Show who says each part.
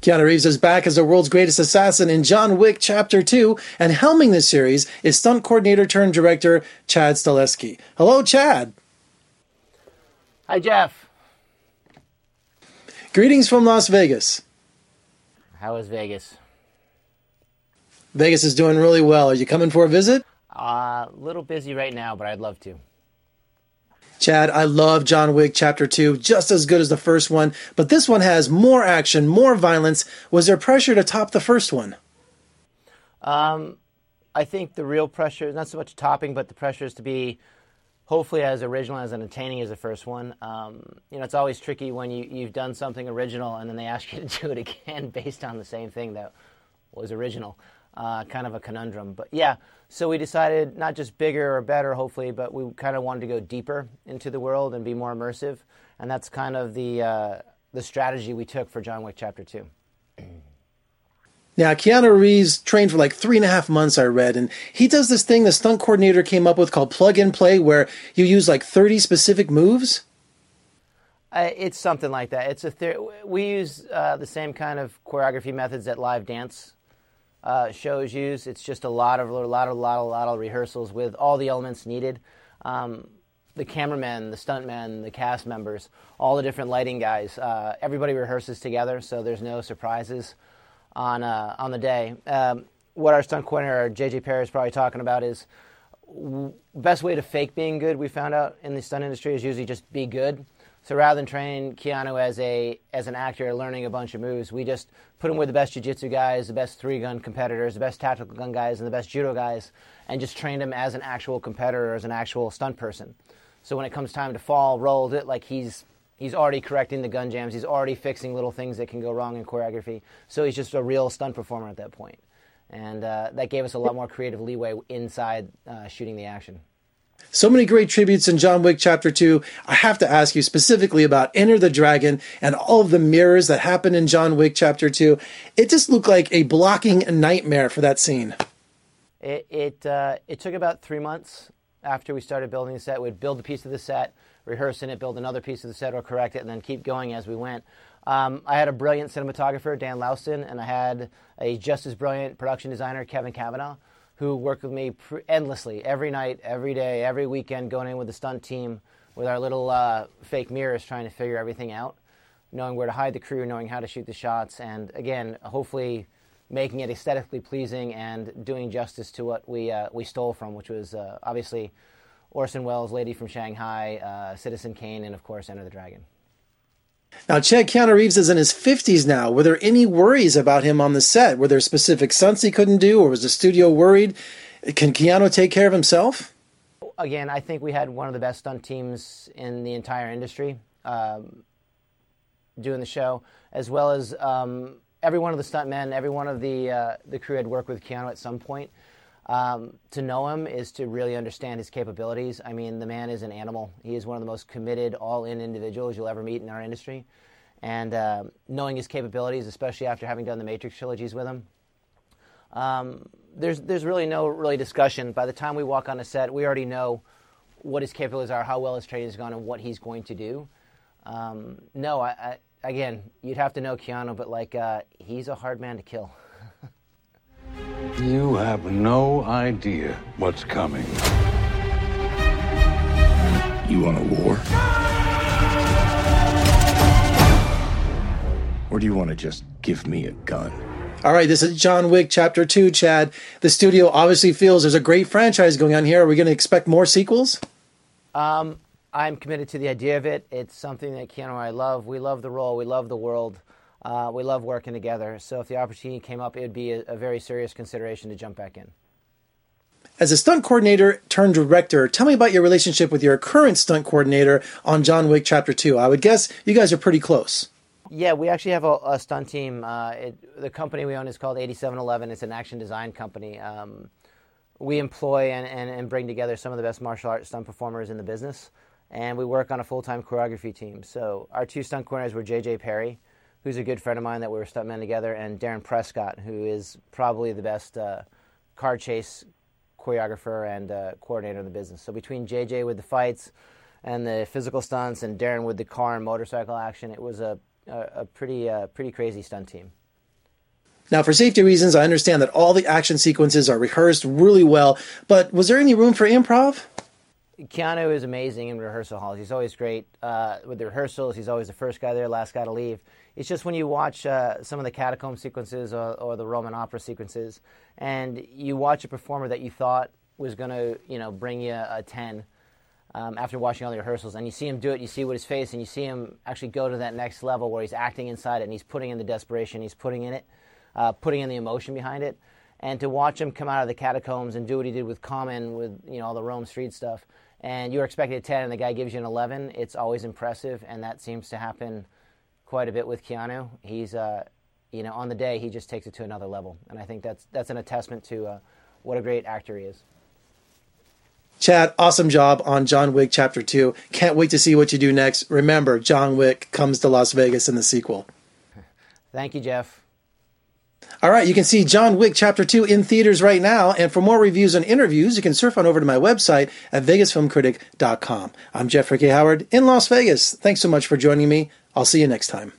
Speaker 1: Keanu Reeves is back as the world's greatest assassin in John Wick Chapter 2, and helming this series is stunt coordinator turned director Chad Stahelski. Hello, Chad.
Speaker 2: Hi, Jeff.
Speaker 1: Greetings from Las Vegas.
Speaker 2: How is Vegas?
Speaker 1: Vegas is doing really well. Are you coming for a visit?
Speaker 2: A uh, little busy right now, but I'd love to.
Speaker 1: Chad, I love John Wick Chapter 2, just as good as the first one, but this one has more action, more violence. Was there pressure to top the first one?
Speaker 2: Um, I think the real pressure, is not so much topping, but the pressure is to be hopefully as original, as entertaining as the first one. Um, you know, it's always tricky when you, you've done something original and then they ask you to do it again based on the same thing that was original uh, kind of a conundrum. But yeah, so we decided not just bigger or better, hopefully, but we kind of wanted to go deeper into the world and be more immersive, and that's kind of the uh, the strategy we took for John Wick Chapter Two.
Speaker 1: Now, Keanu Reeves trained for like three and a half months, I read, and he does this thing the stunt coordinator came up with called plug and play, where you use like 30 specific moves.
Speaker 2: Uh, it's something like that. It's a ther- we use uh, the same kind of choreography methods that live dance uh, shows use. It's just a lot of a lot of lot of lot of rehearsals with all the elements needed. Um, the cameramen, the stuntmen, the cast members, all the different lighting guys. Uh, everybody rehearses together, so there's no surprises on uh, on the day. Um, what our stunt coordinator JJ Perry is probably talking about is w- best way to fake being good. We found out in the stunt industry is usually just be good. So rather than train Keanu as a as an actor learning a bunch of moves, we just put him with the best jiu-jitsu guys, the best three-gun competitors, the best tactical gun guys, and the best judo guys, and just trained him as an actual competitor, as an actual stunt person. So when it comes time to fall, roll, it like he's he's already correcting the gun jams, he's already fixing little things that can go wrong in choreography. So he's just a real stunt performer at that point. point, and uh, that gave us a lot more creative leeway inside uh, shooting the action.
Speaker 1: So many great tributes in John Wick Chapter 2. I have to ask you specifically about Enter the Dragon and all of the mirrors that happen in John Wick Chapter 2. It just looked like a blocking nightmare for that scene.
Speaker 2: It it, uh, it took about three months after we started building the set. We'd build a piece of the set, rehearsing it, build another piece of the set or correct it, and then keep going as we went. Um, I had a brilliant cinematographer, Dan Laustsen, and I had a just as brilliant production designer, Kevin Kavanaugh who worked with me pr- endlessly every night, every day, every weekend, going in with the stunt team with our little uh, fake mirrors, trying to figure everything out, knowing where to hide the crew, knowing how to shoot the shots, and again, hopefully making it aesthetically pleasing and doing justice to what we uh, we stole from, which was uh, obviously Orson Welles' Lady from Shanghai, uh, Citizen Kane, and of course Enter the Dragon.
Speaker 1: Now, Chad Keanu Reeves is in his 50s now. Were there any worries about him on the set? Were there specific stunts he couldn't do, or was the studio worried? Can Keanu take care of himself?
Speaker 2: Again, I think we had one of the best stunt teams in the entire industry um, doing the show, as well as um, every one of the stuntmen, every one of the uh, the crew had worked with Keanu at some point. Um, to know him is to really understand his capabilities. I mean, the man is an animal. He is one of the most committed, all-in individuals you'll ever meet in our industry. And uh, knowing his capabilities, especially after having done the Matrix trilogies with him, um, there's there's really no really discussion. By the time we walk on a set, we already know what his capabilities are, how well his training has gone, and what he's going to do. Um, no, I, I, again, you'd have to know Keanu, but like uh, he's a hard man to kill.
Speaker 3: You have no idea what's coming.
Speaker 4: You want a war? Or do you want to just give me a gun?
Speaker 1: All right, this is John Wick Chapter 2, Chad. The studio obviously feels there's a great franchise going on here. Are we going to expect more sequels?
Speaker 2: Um, I'm committed to the idea of it. It's something that Keanu and I love. We love the role, we love the world. Uh, we love working together. So if the opportunity came up, it would be a, a very serious consideration to jump back in.
Speaker 1: As a stunt coordinator turned director, tell me about your relationship with your current stunt coordinator on John Wick Chapter 2. I would guess you guys are pretty close.
Speaker 2: Yeah, we actually have a, a stunt team. Uh, it, the company we own is called 87Eleven. It's an action design company. Um, we employ and, and, and, bring together some of the best martial arts stunt performers in the business, and we work on a full time choreography team. So our two stunt coordinators were JJ Perry, who's a good friend of mine that we were stuntmen together, and Darren Prescott, who is probably the best uh, car chase choreographer and uh, coordinator in the business. So between JJ with the fights, and the physical stunts, and Darren with the car and motorcycle action. It was a a, a pretty uh, pretty crazy stunt team.
Speaker 1: Now, for safety reasons, I understand that all the action sequences are rehearsed really well, but was there any room for improv?
Speaker 2: Keanu is amazing in rehearsal halls. He's always great uh, with the rehearsals. He's always the first guy there, last guy to leave. It's just when you watch uh, some of the catacomb sequences or, or, the Roman opera sequences, and you watch a performer that you thought was going to, you know, bring you a ten um, after watching all the rehearsals, and you see him do it. You see what his face, and you see him actually go to that next level where he's acting inside it, and he's putting in the desperation, he's putting in it, uh, putting in the emotion behind it. And to watch him come out of the catacombs and do what he did with Common, with you know all the Rome Street stuff, and you're expecting a 10 and the guy gives you an 11, it's always impressive, and that seems to happen quite a bit with Keanu. He's, uh, you know, on the day he just takes it to another level, and I think that's that's an attestament to uh, what a great actor he is.
Speaker 1: Chad, awesome job on John Wick Chapter 2. Can't wait to see what you do next. Remember, John Wick comes to Las Vegas in the sequel.
Speaker 2: Thank you, Jeff.
Speaker 1: All right, you can see John Wick Chapter 2 in theaters right now. And for more reviews and interviews, you can surf on over to my website at vegasfilmcritic.com. I'm Jeffrey K. Howard in Las Vegas. Thanks so much for joining me. I'll see you next time.